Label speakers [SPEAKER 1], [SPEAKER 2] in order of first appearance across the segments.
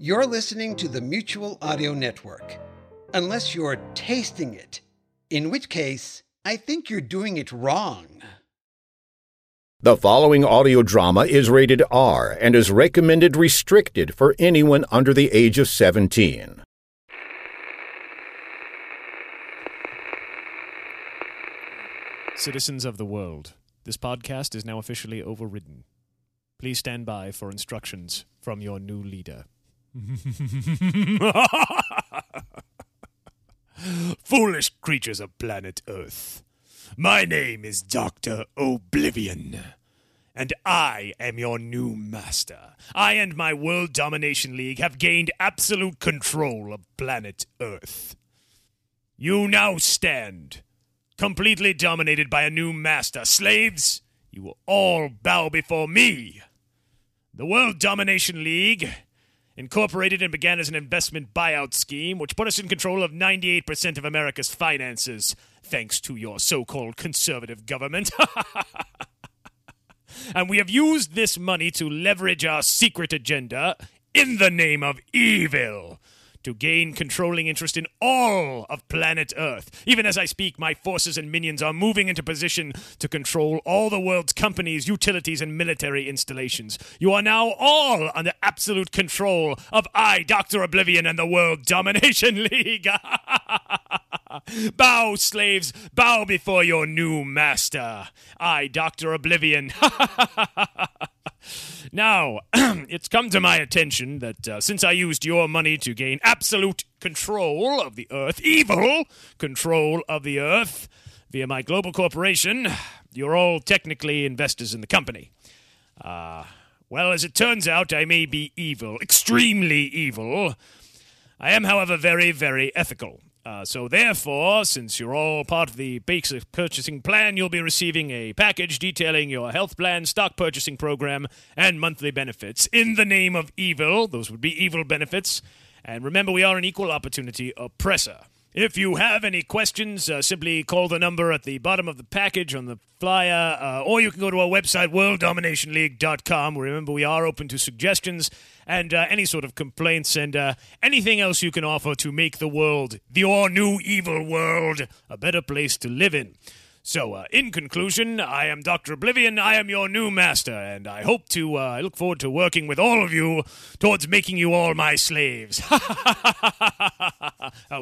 [SPEAKER 1] You're listening to the Mutual Audio Network. Unless you're tasting it, in which case, I think you're doing it wrong.
[SPEAKER 2] The following audio drama is rated R and is recommended restricted for anyone under the age of 17.
[SPEAKER 3] Citizens of the world, this podcast is now officially overridden. Please stand by for instructions from your new leader. Foolish creatures of planet Earth. My name is Dr. Oblivion, and I am your new master. I and my World Domination League have gained absolute control of planet Earth. You now stand completely dominated by a new master. Slaves, you will all bow before me. The World Domination League incorporated and began as an investment buyout scheme, which put us in control of 98% of America's finances, thanks to your so called conservative government. and we have used this money to leverage our secret agenda in the name of evil to gain controlling interest in all of planet Earth. Even as I speak, my forces and minions are moving into position to control all the world's companies, utilities, and military installations. You are now all under absolute control of I, Dr. Oblivion, and the World Domination League. bow, slaves, bow before your new master. I, Dr. Oblivion. Now, it's come to my attention that uh, since I used your money to gain absolute control of the Earth, evil control of the Earth, via my global corporation, you're all technically investors in the company. Uh, well, as it turns out, I may be evil, extremely evil. I am, however, very, very ethical. Uh, so, therefore, since you're all part of the basic purchasing plan, you'll be receiving a package detailing your health plan, stock purchasing program, and monthly benefits. In the name of evil, those would be evil benefits. And remember, we are an equal opportunity oppressor. If you have any questions, uh, simply call the number at the bottom of the package on the flyer, uh, or you can go to our website, worlddominationleague.com. Remember, we are open to suggestions and uh, any sort of complaints and uh, anything else you can offer to make the world, the all new evil world, a better place to live in. So, uh, in conclusion, I am Dr. Oblivion. I am your new master, and I hope to, uh, I look forward to working with all of you towards making you all my slaves. How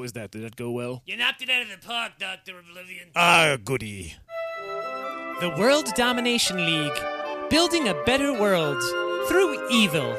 [SPEAKER 3] was that? Did that go well?
[SPEAKER 4] You knocked it out of the park, Dr. Oblivion.
[SPEAKER 3] Ah, goody.
[SPEAKER 5] The World Domination League, building a better world through evil.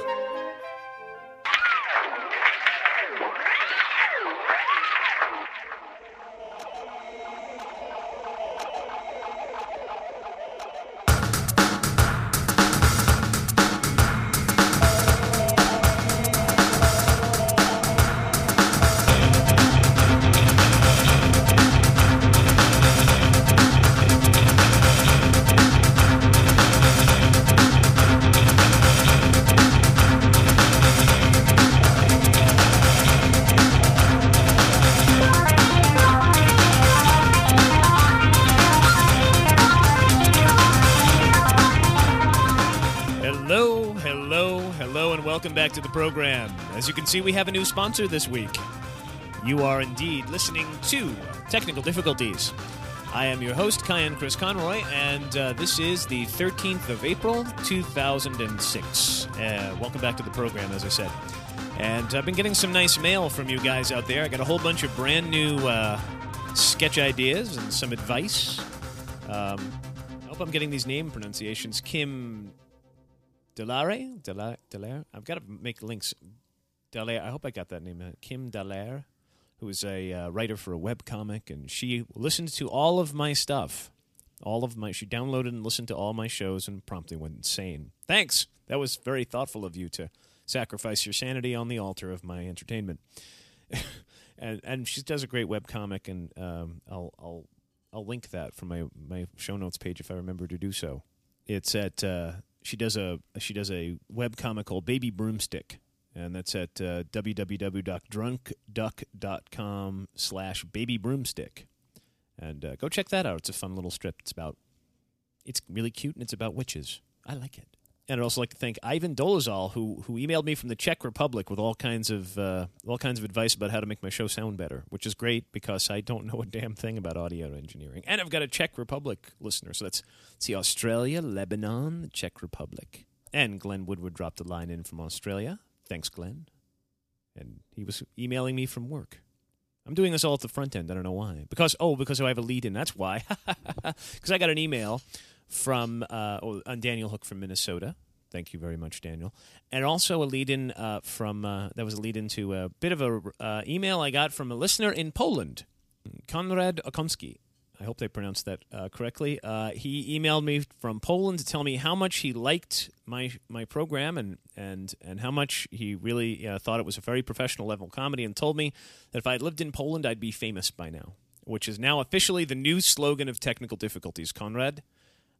[SPEAKER 3] Hello, hello, hello, and welcome back to the program. As you can see, we have a new sponsor this week. You are indeed listening to Technical Difficulties. I am your host, Cayenne Chris Conroy, and uh, this is the 13th of April, 2006. Uh, welcome back to the program, as I said. And I've been getting some nice mail from you guys out there. I got a whole bunch of brand new uh, sketch ideas and some advice. Um, I hope I'm getting these name pronunciations. Kim Delare? Delare? Delare? I've got to make links. Dallaire, I hope I got that name. uh, Kim Dallaire, who is a uh, writer for a webcomic, and she listened to all of my stuff
[SPEAKER 5] All of my, she downloaded and listened to all my shows and promptly went insane. Thanks. That was very thoughtful of you to sacrifice your sanity on the altar of my entertainment. and and she does a great web comic, and um, I'll I'll I'll link that from my my show notes page if I remember to do so. It's at uh, she does a she does a web comic called Baby Broomstick, and that's at uh, www.drunkduck.com slash baby broomstick. And uh, go check that out. It's a fun little strip. It's about it's really cute and it's about witches. I like it. And I'd also like to thank Ivan Dolezal, who who emailed me from the Czech Republic with all kinds of uh, all kinds of advice about how to make my show sound better, which is great because I don't know a damn thing about audio engineering. And I've got a Czech Republic listener, so that's see Australia, Lebanon, the Czech Republic, and Glenn Woodward dropped a line in from Australia. Thanks, Glenn. And he was emailing me from work. I'm doing this all at the front end. I don't know why. Because oh, because I have a lead in. That's why. Because I got an email from uh, oh, on Daniel Hook from Minnesota. Thank you very much, Daniel. And also a lead in uh, from uh, that was a lead into a bit of a uh, email I got from a listener in Poland, Konrad Okomski. I hope they pronounced that uh, correctly. Uh, he emailed me from Poland to tell me how much he liked my my program and and and how much he really thought it was a very professional level comedy, and told me that if I had lived in Poland, I'd be famous by now, which is now officially the new slogan of technical difficulties. Conrad,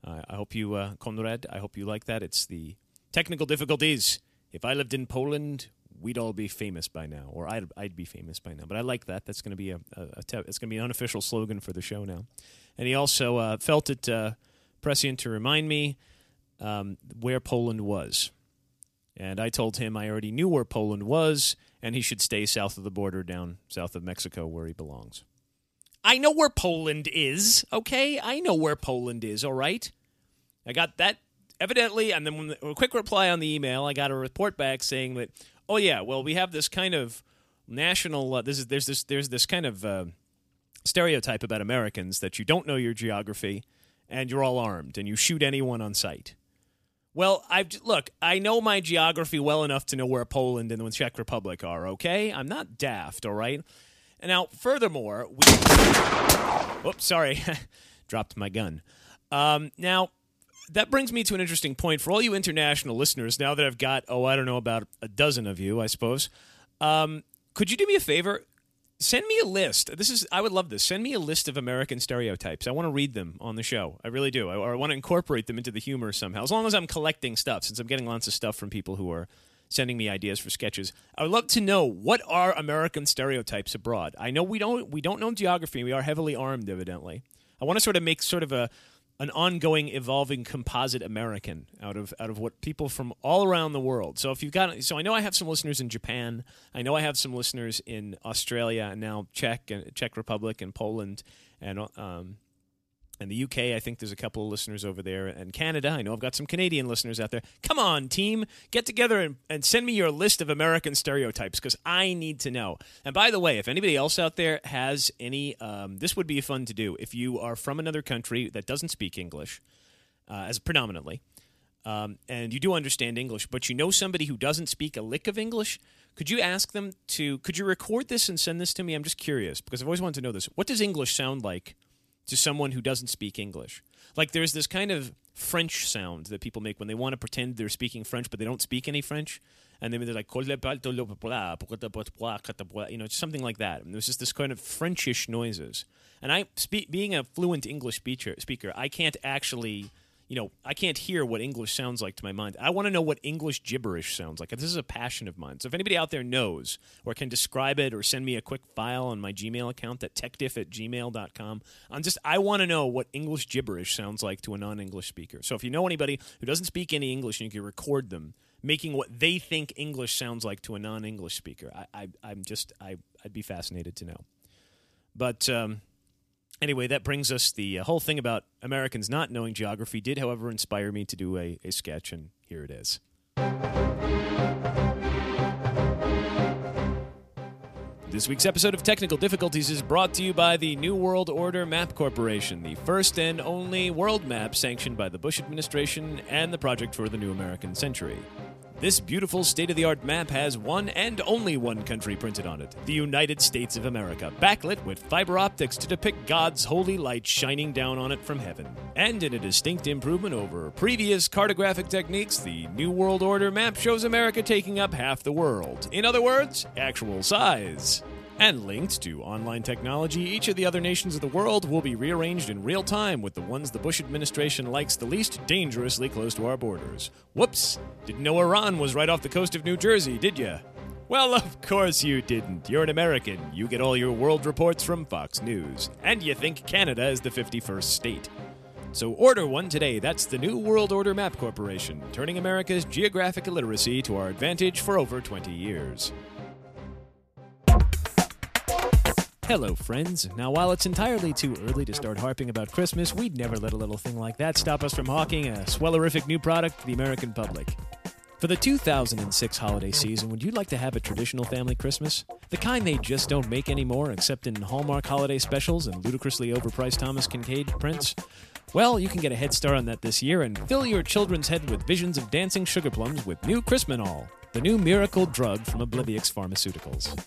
[SPEAKER 5] uh, I hope you, uh, Conrad, I hope you like that. It's the technical difficulties. If I lived in Poland, we'd all be famous by now, or I'd, I'd be famous by now. But I like that. That's going to be a, a, a te- it's going to be an unofficial slogan for the show now. And he also uh, felt it uh, prescient to remind me um, where Poland was. And I told him I already knew where Poland was, and he should stay south of the border, down south of Mexico, where he belongs. I know where Poland is, okay? I know where Poland is, all right? I got that evidently, and then a quick reply on the email, I got a report back saying that, oh yeah, well we have this kind of national. Uh, this is there's this there's this kind of uh, stereotype about Americans that you don't know your geography and you're all armed and you shoot anyone on sight. Well, I look, I know my geography well enough to know where Poland and the Czech Republic are. Okay, I'm not daft. All right. And now, furthermore, we. Oops, sorry, dropped my gun. Um, now, that brings me to an interesting point for all you international listeners. Now that I've got, oh, I don't know, about a dozen of you, I suppose. Um, could you do me a favor? Send me a list. This is I would love this. Send me a list of American stereotypes. I want to read them on the show. I really do. I, or I want to incorporate them into the humor somehow. As long as I'm collecting stuff, since I'm getting lots of stuff from people who are sending me ideas for sketches. I would love to know what are American stereotypes abroad. I know we don't we don't know geography. We are heavily armed, evidently. I want to sort of make sort of a an ongoing evolving composite American out of out of what people from all around the world. So if you've got so I know I have some listeners in Japan. I know I have some listeners in Australia and now Czech and Czech Republic and Poland and um, and the UK. I think there's a couple of listeners over there and Canada. I know I've got some Canadian listeners out there. Come on, team, get together and, and send me your list of American stereotypes because I need to know. And by the way, if anybody else out there has any, um, this would be fun to do. If you are from another country that doesn't speak English, uh, as predominantly, um, and you do understand English, but you know somebody who doesn't speak a lick of English, could you ask them to? Could you record this and send this to me? I'm just curious because I've always wanted to know this. What does English sound like? To someone who doesn't speak English. Like there's this kind of French sound that people make when they want to pretend they're speaking French, but they don't speak any French. And they're like, you know, something like that. And there's just this kind of Frenchish noises. And I, speak, being a fluent English speaker, speaker, I can't actually you know, I can't hear what English sounds like to my mind. I want to know what English gibberish sounds like. This is a passion of mine. So if anybody out there knows or can describe it or send me a quick file on my Gmail account at techdiff at gmail.com, I'm just, I want to know what English gibberish sounds like to a non English speaker. So if you know anybody who doesn't speak any English and you can record them making what they think English sounds like to a non English speaker, I, I, am just, I, I'd be fascinated to know. But, um, Anyway, that brings us the uh, whole thing about Americans not knowing geography did, however, inspire me to do a, a sketch, and here it is. This week's episode of Technical Difficulties is brought to you by the New World Order Map Corporation, the first and only world map sanctioned by the Bush administration and the Project for the New American Century. This beautiful state of the art map has one and only one country printed on it the United States of America, backlit with fiber optics to depict God's holy light shining down on it from heaven. And in a distinct improvement over previous cartographic techniques, the New World Order map shows America taking up half the world. In other words, actual size. And linked to online technology, each of the other nations of the world will be rearranged in real time with the ones the Bush administration likes the least dangerously close to our borders. Whoops! Didn't know Iran was right off the coast of New Jersey, did ya? Well, of course you didn't. You're an American. You get all your world reports from Fox News. And you think Canada is the 51st state. So order one today. That's the New World Order Map Corporation, turning America's geographic illiteracy to our advantage for over 20 years. Hello, friends. Now, while it's entirely too early to start harping about Christmas, we'd never let a little thing like that stop us from hawking a swellerific new product to the American public. For the 2006 holiday season, would you like to have a traditional family Christmas? The kind they just don't make anymore, except in Hallmark holiday specials and ludicrously overpriced Thomas Kinkade prints? Well, you can get a head start on that this year and fill your children's head with visions of dancing sugar plums with new Crispinol, the new miracle drug from Oblivix Pharmaceuticals.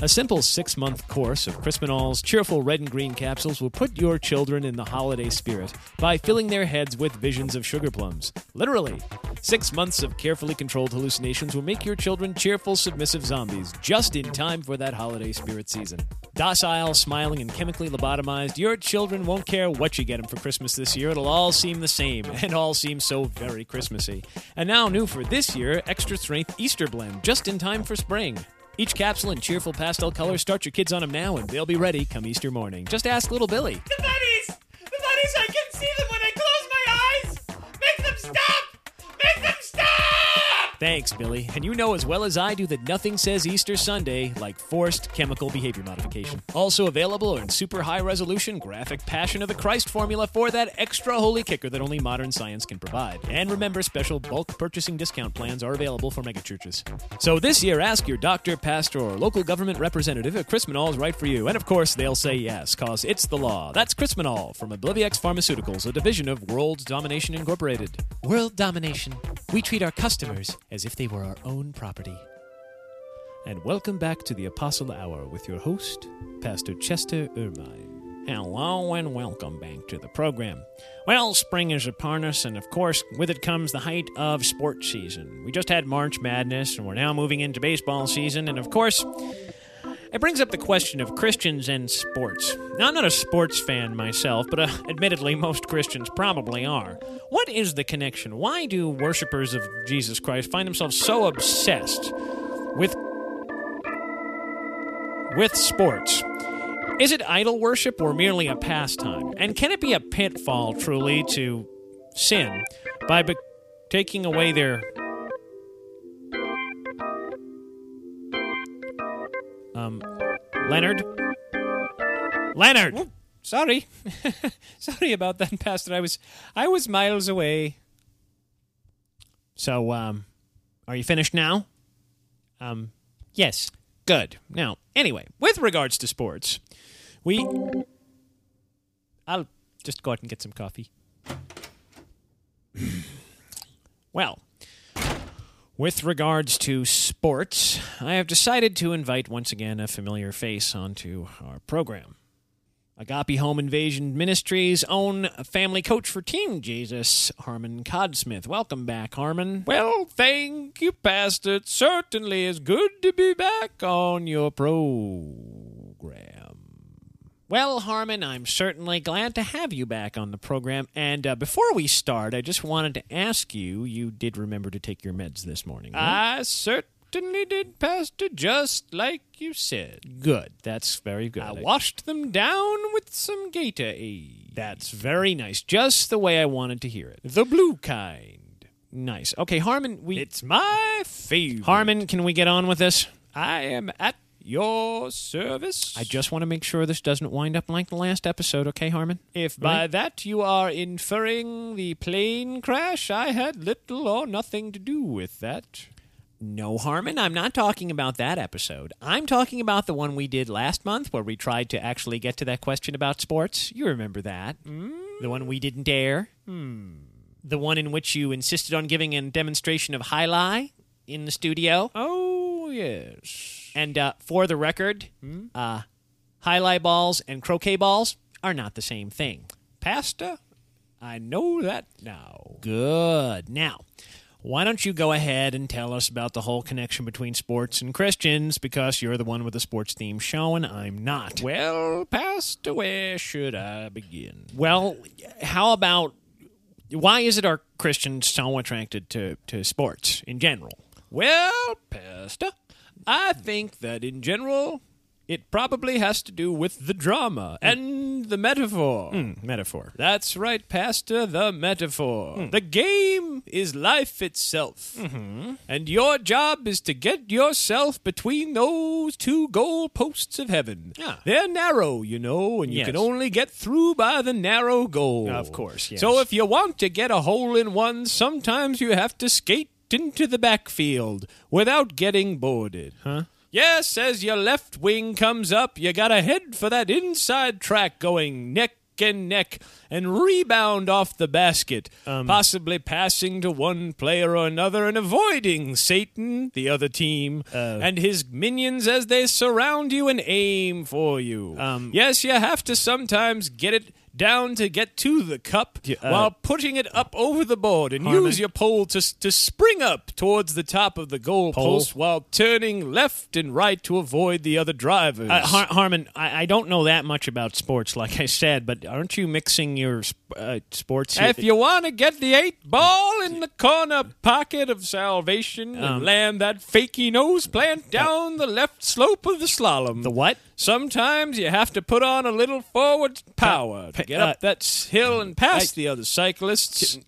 [SPEAKER 5] A simple six month course of Crispinol's cheerful red and green capsules will put your children in the holiday spirit by filling their heads with visions of sugar plums. Literally. Six months of carefully controlled hallucinations will make your children cheerful, submissive zombies just in time for that holiday spirit season. Docile, smiling, and chemically lobotomized, your children won't care what you get them for Christmas this year. It'll all seem the same and all seem so very Christmassy. And now, new for this year, extra strength Easter blend, just in time for spring. Each capsule in cheerful pastel colors. Start your kids on them now, and they'll be ready come Easter morning. Just ask little Billy.
[SPEAKER 4] The bunnies! The bunnies! I can
[SPEAKER 5] Thanks, Billy. And you know as well as I do that nothing says Easter Sunday like forced chemical behavior modification. Also available in super high resolution graphic Passion of the Christ formula for that extra holy kicker that only modern science can provide. And remember, special bulk purchasing discount plans are available for megachurches. So this year, ask your doctor, pastor, or local government representative if Crispinol is right for you. And of course, they'll say yes, cause it's the law. That's Crispinol from Oblivix Pharmaceuticals, a division of World Domination Incorporated.
[SPEAKER 3] World domination. We treat our customers as if they were our own property.
[SPEAKER 5] And welcome back to the Apostle Hour with your host, Pastor Chester Ermine. Hello and welcome back to the program. Well, spring is upon us, and of course, with it comes the height of sports season. We just had March Madness, and we're now moving into baseball season, and of course, it brings up the question of Christians and sports. Now, I'm not a sports fan myself, but uh, admittedly, most Christians probably are. What is the connection? Why do worshippers of Jesus Christ find themselves so obsessed with with sports? Is it idol worship or merely a pastime? And can it be a pitfall, truly, to sin by be- taking away their um Leonard? Leonard. sorry. sorry about that, Pastor. I was I was miles away. So um are you finished now? Um yes. Good. Now, anyway, with regards to sports, we I'll just go out and get some coffee. well, with regards to sports, I have decided to invite once again a familiar face onto our program. Agape Home Invasion Ministries' own family coach for Team Jesus, Harmon Codsmith. Welcome back, Harmon. Well, thank you, Pastor. It certainly is good to be back on your program. Well, Harmon, I'm certainly glad to have you back on the program. And uh, before we start, I just wanted to ask you you did remember to take your meds this morning, right? I certainly did, Pastor, just like you said. Good. That's very good. I washed them down with some Gatorade. That's very nice. Just the way I wanted to hear it. The blue kind. Nice. Okay, Harmon, we. It's my favorite. Harmon, can we get on with this? I am at your service. I just want to make sure this doesn't wind up like the last episode, okay, Harmon? If by that you are inferring the plane crash, I had little or nothing to do with that. No, Harmon, I'm not talking about that episode. I'm talking about the one we did last month where we tried to actually get to that question about sports. You remember that. Mm. The one we didn't dare. Hmm. The one in which you insisted on giving a demonstration of jai alai. in the studio.
[SPEAKER 3] Oh, yes.
[SPEAKER 5] And uh, for the record, uh, jai alai balls and croquet balls are not the same thing.
[SPEAKER 3] Pasta? I know that now.
[SPEAKER 5] Good. Now, why don't you go ahead and tell us about the whole connection between sports and Christians because you're the one with the sports theme show and I'm not.
[SPEAKER 3] Well, Pasta, where should I begin?
[SPEAKER 5] Well, how about why is it our Christians so attracted to, to sports in general?
[SPEAKER 3] Well, Pasta, I think that in general, it probably has to do with the drama and the metaphor.
[SPEAKER 5] Hmm, metaphor.
[SPEAKER 3] That's right, Pastor, the metaphor. Hmm. The game is life itself. Mm-hmm. And your job is to get yourself between those two goal posts of heaven.
[SPEAKER 5] Yeah.
[SPEAKER 3] They're narrow, you know, and you
[SPEAKER 5] Yes.
[SPEAKER 3] can only get through by the narrow goal.
[SPEAKER 5] Of course, yes.
[SPEAKER 3] So if you want to get a hole in one, sometimes you have to skate into the backfield without getting boarded. Huh? Yes, as your left wing comes up, you gotta head for that inside track going neck and neck and rebound off the basket,
[SPEAKER 5] Um,
[SPEAKER 3] possibly passing to one player or another and avoiding Satan, the other team,
[SPEAKER 5] Uh,
[SPEAKER 3] and his minions as they surround you and aim for you.
[SPEAKER 5] Um,
[SPEAKER 3] yes, you have to sometimes get it down to get to the cup
[SPEAKER 5] Yeah, uh,
[SPEAKER 3] while putting it up over the board and
[SPEAKER 5] Harmon?
[SPEAKER 3] use your pole to, to spring up towards the top of the goal
[SPEAKER 5] Pole?
[SPEAKER 3] post while turning left and right to avoid the other drivers.
[SPEAKER 5] Uh, Har- Harmon, I-, I don't know that much about sports, like I said, but aren't you mixing your uh, sports? here?
[SPEAKER 3] if you want to get the eight ball in the corner pocket of salvation
[SPEAKER 5] Um,
[SPEAKER 3] and land that fakey nose plant down the left slope of the slalom.
[SPEAKER 5] the what?
[SPEAKER 3] Sometimes you have to put on a little forward power to get
[SPEAKER 5] uh,
[SPEAKER 3] that hill and past the other cyclists.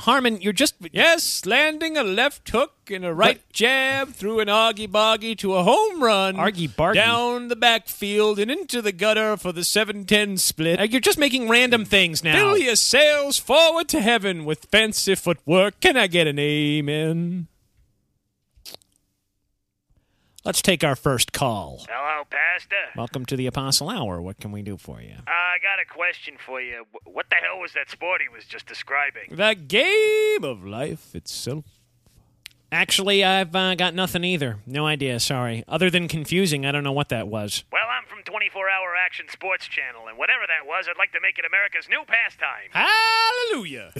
[SPEAKER 5] Harmon, you're just
[SPEAKER 3] Yes, landing a left hook and a right jab through an argy boggy to a home run.
[SPEAKER 5] Argy-bargy.
[SPEAKER 3] Down the backfield and into the gutter for the seven ten split.
[SPEAKER 5] uh, you're just making random things now.
[SPEAKER 3] Fill your sails forward to heaven with fancy footwork. Can I get an amen?
[SPEAKER 5] Let's take our first call.
[SPEAKER 6] Hello, Pastor.
[SPEAKER 5] Welcome to the Apostle Hour. What can we do for you?
[SPEAKER 6] Uh, I got a question for you. What the hell was that sport he was just describing?
[SPEAKER 3] The game of life itself.
[SPEAKER 5] Actually, I've uh, got nothing either. No idea. Sorry. Other than confusing, I don't know what that was.
[SPEAKER 6] Well, I'm from 24 Hour Action Sports Channel, and whatever that was, I'd like to make it America's new pastime.
[SPEAKER 3] Hallelujah.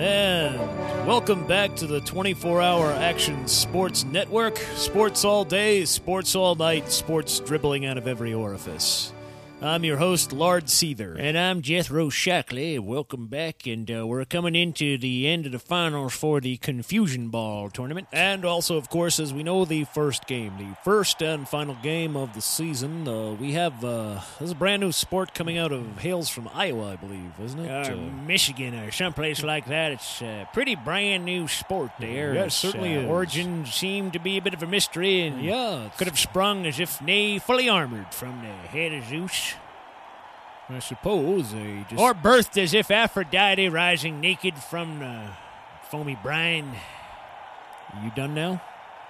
[SPEAKER 3] And welcome back to the 24 hour action sports network. Sports all day, sports all night, sports dribbling out of every orifice. I'm your host, Lard Seether.
[SPEAKER 5] And I'm Jethro Shackley. Welcome back, and uh, we're coming into the end of the finals for the Confusion Ball tournament.
[SPEAKER 3] And also, of course, as we know, the first game, the first and final game of the season. Uh, we have uh, this is a brand new sport coming out of hails from Iowa, I believe, isn't it?
[SPEAKER 5] Uh,
[SPEAKER 3] Uh,
[SPEAKER 5] Michigan or someplace like that. It's a pretty brand new sport there.
[SPEAKER 3] Yeah, it certainly
[SPEAKER 5] uh,
[SPEAKER 3] is.
[SPEAKER 5] Origins seem to be a bit of a mystery, and
[SPEAKER 3] yeah,
[SPEAKER 5] could have sprung as if nay fully armored from the head of Zeus,
[SPEAKER 3] I suppose they just
[SPEAKER 5] or birthed as if Aphrodite rising naked from the foamy brine.
[SPEAKER 3] you done now?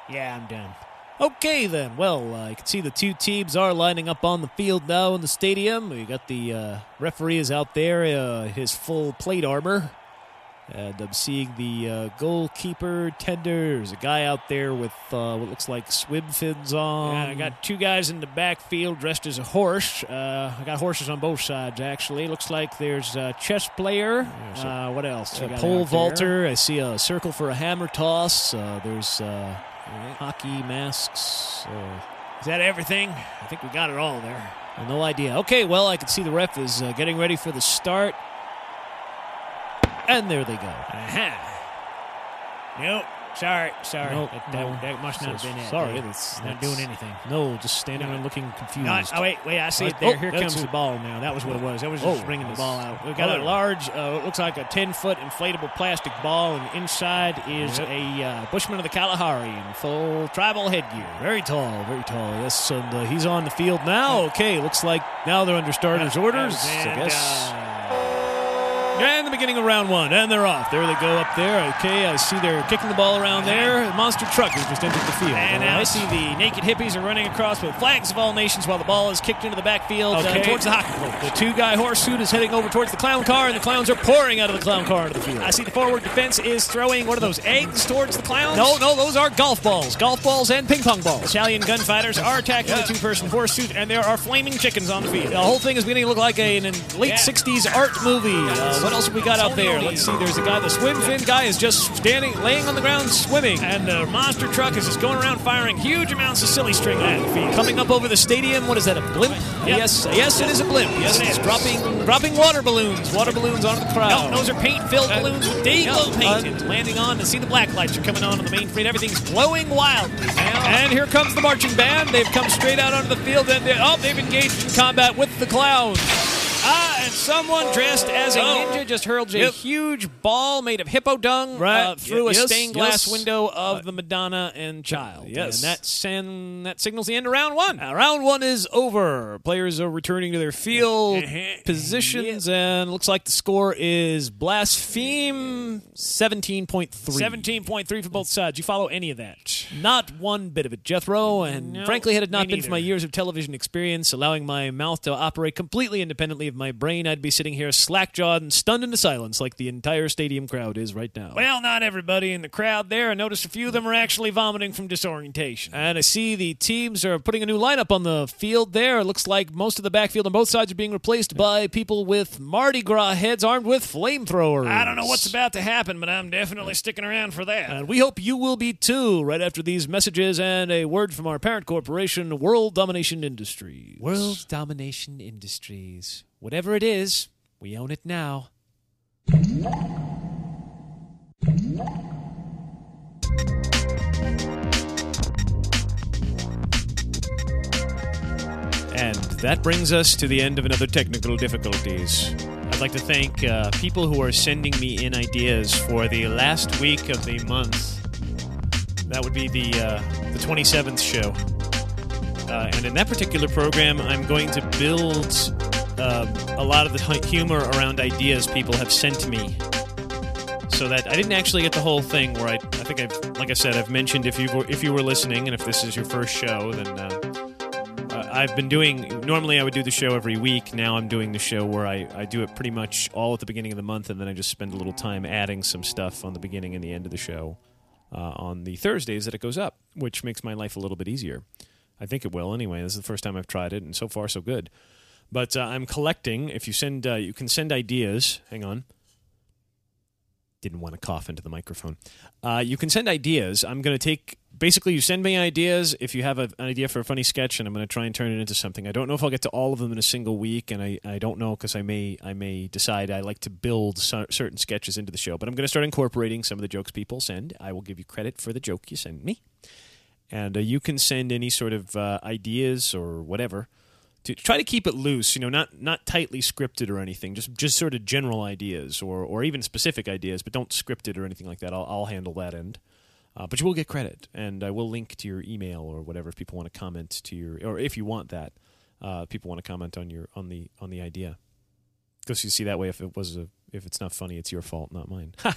[SPEAKER 5] Yeah, I'm done.
[SPEAKER 3] Okay, then. Well, uh, you can see the two teams are lining up on the field now in the stadium. We got the uh, referee is out there, uh, his full plate armor. And I'm seeing the uh, goalkeeper tender. There's a guy out there with uh, what looks like swim fins on.
[SPEAKER 5] Yeah, I got two guys in the backfield dressed as a horse. Uh, I got horses on both sides, actually. Looks like there's a chess player.
[SPEAKER 3] so-
[SPEAKER 5] uh, what else?
[SPEAKER 3] a pole vaulter. I see a circle for a hammer toss. Uh, there's uh, hockey masks. Uh,
[SPEAKER 5] Is that everything? I think we got it all there.
[SPEAKER 3] No idea. Okay, well, I can see the ref is uh, getting ready for the start. And there they go.
[SPEAKER 5] Aha. Nope. Sorry, sorry.
[SPEAKER 3] Nope,
[SPEAKER 5] that,
[SPEAKER 3] no.
[SPEAKER 5] that, that must not have been it.
[SPEAKER 3] sorry,
[SPEAKER 5] dude.
[SPEAKER 3] that's-
[SPEAKER 5] not
[SPEAKER 3] that's-
[SPEAKER 5] doing anything.
[SPEAKER 3] No, just standing there looking confused.
[SPEAKER 5] No, oh, wait, wait, I see it
[SPEAKER 3] Oh,
[SPEAKER 5] there. Here comes
[SPEAKER 3] it.
[SPEAKER 5] the ball now. That was what it was. That was just
[SPEAKER 3] Oh,
[SPEAKER 5] bringing the ball out. We've got
[SPEAKER 3] oh.
[SPEAKER 5] a large, uh, it looks like a 10 foot inflatable plastic ball, and inside is a uh, Bushman of the Kalahari in full tribal headgear.
[SPEAKER 3] Very tall, very tall. Yes, and uh, he's on the field now. Okay, looks like now they're under starters' orders. I
[SPEAKER 5] And,
[SPEAKER 3] guess.
[SPEAKER 5] Uh, And the beginning of round one, and they're off. There they go up there. Okay, I see they're kicking the ball around there. The monster truck has just entered the field.
[SPEAKER 3] And I see the naked hippies are running across with flags of all nations while the ball is kicked into the backfield uh,
[SPEAKER 5] Okay.
[SPEAKER 3] towards the hockey.
[SPEAKER 5] The two guy horse suit is heading over towards the clown car, and the clowns are pouring out of the clown car into the field.
[SPEAKER 3] I see the forward defense is throwing one of those eggs towards the clowns.
[SPEAKER 5] No, no, those are golf balls. Golf balls and ping pong balls.
[SPEAKER 3] Italian gunfighters are attacking the two-person horse suit, and there are flaming chickens on the field.
[SPEAKER 5] The whole thing is beginning to look like a, an late
[SPEAKER 3] Yeah.
[SPEAKER 5] 60s art movie. Uh, what else have we got out there? Let's see. There's a guy, the swim fin guy, is just standing, laying on the ground, swimming.
[SPEAKER 3] And the monster truck is just going around firing huge amounts of silly string at field.
[SPEAKER 5] Coming up over the stadium, what is that? A blimp?
[SPEAKER 3] Yep.
[SPEAKER 5] Yes, yes, it is a blimp. Yes,
[SPEAKER 3] It
[SPEAKER 5] it's
[SPEAKER 3] is.
[SPEAKER 5] dropping, dropping water balloons, water balloons onto the crowd.
[SPEAKER 3] No, those are paint-filled
[SPEAKER 5] Uh,
[SPEAKER 3] balloons with day
[SPEAKER 5] no,
[SPEAKER 3] glow painted.
[SPEAKER 5] uh,
[SPEAKER 3] landing on to see the black lights are coming on on the main street. Everything's glowing wildly now.
[SPEAKER 5] And here comes the marching band. They've come straight out onto the field, and they oh, they've engaged in combat with the clowns.
[SPEAKER 3] Ah, and someone dressed as a
[SPEAKER 5] Oh.
[SPEAKER 3] ninja just hurled a huge ball made of hippo dung
[SPEAKER 5] Right.
[SPEAKER 3] uh, through a
[SPEAKER 5] Yes,
[SPEAKER 3] stained glass
[SPEAKER 5] yes.
[SPEAKER 3] window of the Madonna and Child.
[SPEAKER 5] yes.
[SPEAKER 3] and that sen- that signals the end of round one.
[SPEAKER 5] Uh, round one is over. Players are returning to their field positions, and looks like the score is blaspheme seventeen point three.
[SPEAKER 3] Seventeen point three for both sides. You follow any of that?
[SPEAKER 5] Not one bit of it, Jethro. And
[SPEAKER 3] No,
[SPEAKER 5] frankly, had it not been for my years of television experience, allowing my mouth to operate completely independently of my brain, I'd be sitting here slack jawed and stunned into silence like the entire stadium crowd is right now.
[SPEAKER 3] Well, not everybody in the crowd there. I noticed a few of them are actually vomiting from disorientation.
[SPEAKER 5] And I see the teams are putting a new lineup on the field there. It looks like most of the backfield on both sides are being replaced by people with Mardi Gras heads armed with flamethrowers.
[SPEAKER 3] I don't know what's about to happen, but I'm definitely sticking around for that.
[SPEAKER 5] And we hope you will be too, right after these messages and a word from our parent corporation, World Domination Industries. World Domination Industries. Whatever it is, we own it now. And that brings us to the end of another technical difficulties. I'd like to thank uh, people who are sending me in ideas for the last week of the month. That would be the uh, the 27th show. Uh, and in that particular program, I'm going to build um, a lot of the humor around ideas people have sent me. So that I didn't actually get the whole thing. Where I, I think I've, like I said, I've mentioned if you were, if you were listening, and if this is your first show, then uh, uh, I've been doing. Normally, I would do the show every week. Now I'm doing the show where I, I do it pretty much all at the beginning of the month, and then I just spend a little time adding some stuff on the beginning and the end of the show uh, on the Thursdays that it goes up, which makes my life a little bit easier. I think it will anyway. This is the first time I've tried it, and so far so good. But uh, I'm collecting. If you send, uh, you can send ideas. Hang on. Didn't want to cough into the microphone. Uh, you can send ideas. I'm going to take. Basically, you send me ideas. If you have a, an idea for a funny sketch, and I'm going to try and turn it into something. I don't know if I'll get to all of them in a single week, and I, I don't know because I may I may decide I like to build cer- certain sketches into the show. But I'm going to start incorporating some of the jokes people send. I will give you credit for the joke you send me and uh, you can send any sort of uh, ideas or whatever to try to keep it loose you know not not tightly scripted or anything just just sort of general ideas or or even specific ideas but don't script it or anything like that. I'll, I'll handle that end. Uh, but you will get credit and i will link to your email or whatever if people want to comment to your or if you want that uh, people want to comment on your on the on the idea. Because you see that way if it was a if it's not funny it's your fault not mine.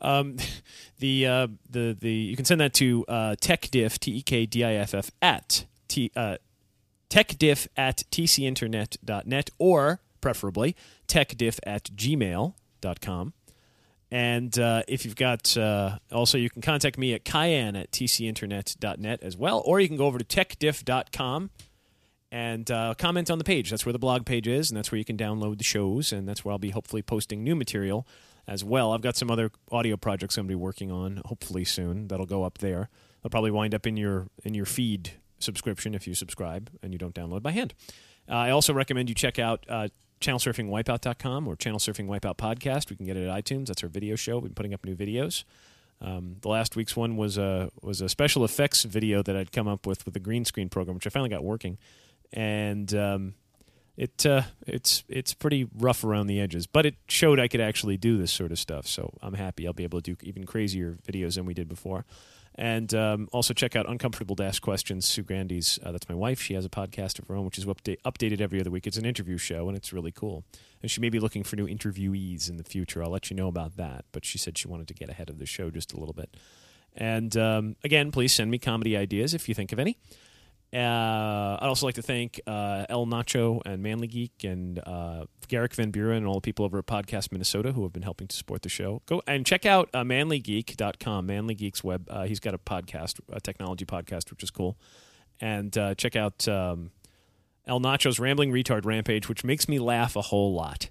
[SPEAKER 5] Um, the uh, the the you can send that to uh, techdiff t e k d i f f at t uh, techdiff at tcinternet.net or preferably techdiff at gmail.com and uh, if you've got uh, also you can contact me at cayenne at tcinternet.net as well or you can go over to techdiff.com and uh, comment on the page. That's where the blog page is, and that's where you can download the shows, and that's where I'll be hopefully posting new material as well. I've got some other audio projects I'm going to be working on, hopefully soon. That'll go up there. They'll probably wind up in your in your feed subscription if you subscribe and you don't download by hand. Uh, I also recommend you check out uh, channelsurfingwipeout.com or Channel Surfing Wipeout Podcast. We can get it at iTunes. That's our video show. We've been putting up new videos. Um, the last week's one was a was a special effects video that I'd come up with with the green screen program, which I finally got working, and um, it uh, it's it's pretty rough around the edges, but it showed I could actually do this sort of stuff. So I'm happy I'll be able to do even crazier videos than we did before. And um, also check out Uncomfortable Dash Questions. Sue Grandy's, uh, that's my wife. She has a podcast of her own, which is update, updated every other week. It's an interview show, and it's really cool. And she may be looking for new interviewees in the future. I'll let you know about that. But she said she wanted to get ahead of the show just a little bit. And um, again, please send me comedy ideas if you think of any. Uh, I'd also like to thank uh, El Nacho and Manly Geek and uh, Garrick Van Buren and all the people over at Podcast Minnesota who have been helping to support the show. Go and check out uh, manlygeek.com, Manly Geek's web. Uh, he's got a podcast, a technology podcast, which is cool. And uh, check out um, El Nacho's Rambling Retard Rampage, which makes me laugh a whole lot.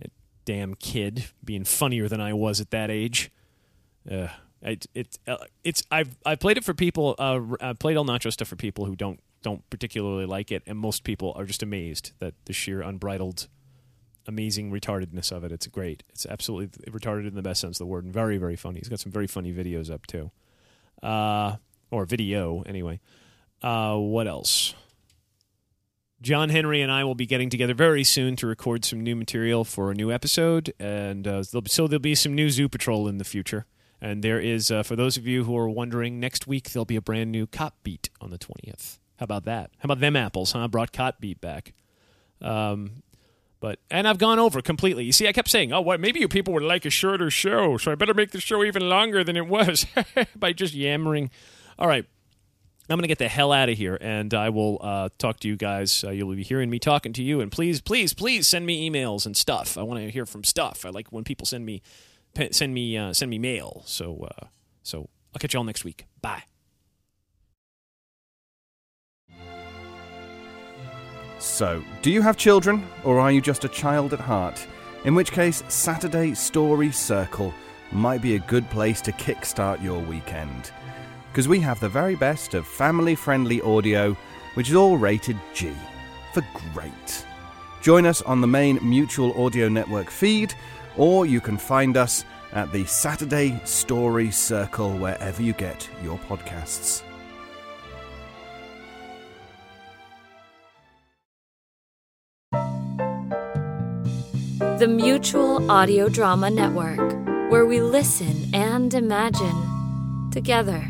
[SPEAKER 5] That damn kid being funnier than I was at that age. It, it, uh, it's I've I've played it for people. Uh, I've played El Nacho stuff for people who don't don't particularly like it, and most people are just amazed that the sheer unbridled, amazing retardedness of it. It's great. It's absolutely retarded in the best sense of the word, and very very funny. He's got some very funny videos up too, uh, or video anyway. Uh, what else? John Henry and I will be getting together very soon to record some new material for a new episode, and uh, so there'll be some new Zoo Patrol in the future. And there is, uh, for those of you who are wondering, next week there'll be a brand new Cop Beat on the 20th. How about that? How about them apples, huh? Brought Cop Beat back. Um, but and I've gone over completely. You see, I kept saying, "Oh, what? Maybe you people would like a shorter show, so I better make the show even longer than it was by just yammering." All right, I'm going to get the hell out of here, and I will uh, talk to you guys. Uh, you'll be hearing me talking to you, and please, please, please send me emails and stuff. I want to hear from stuff. I like when people send me send me uh, send me mail. So uh, so I'll catch you all next week. Bye.
[SPEAKER 7] So, do you have children, or are you just a child at heart? In which case, Saturday Story Circle might be a good place to kickstart your weekend. Because we have the very best of family friendly audio, which is all rated G for great. Join us on the main Mutual Audio Network feed, or you can find us at the Saturday Story Circle wherever you get your podcasts.
[SPEAKER 8] The Mutual Audio Drama Network, where we listen and imagine together.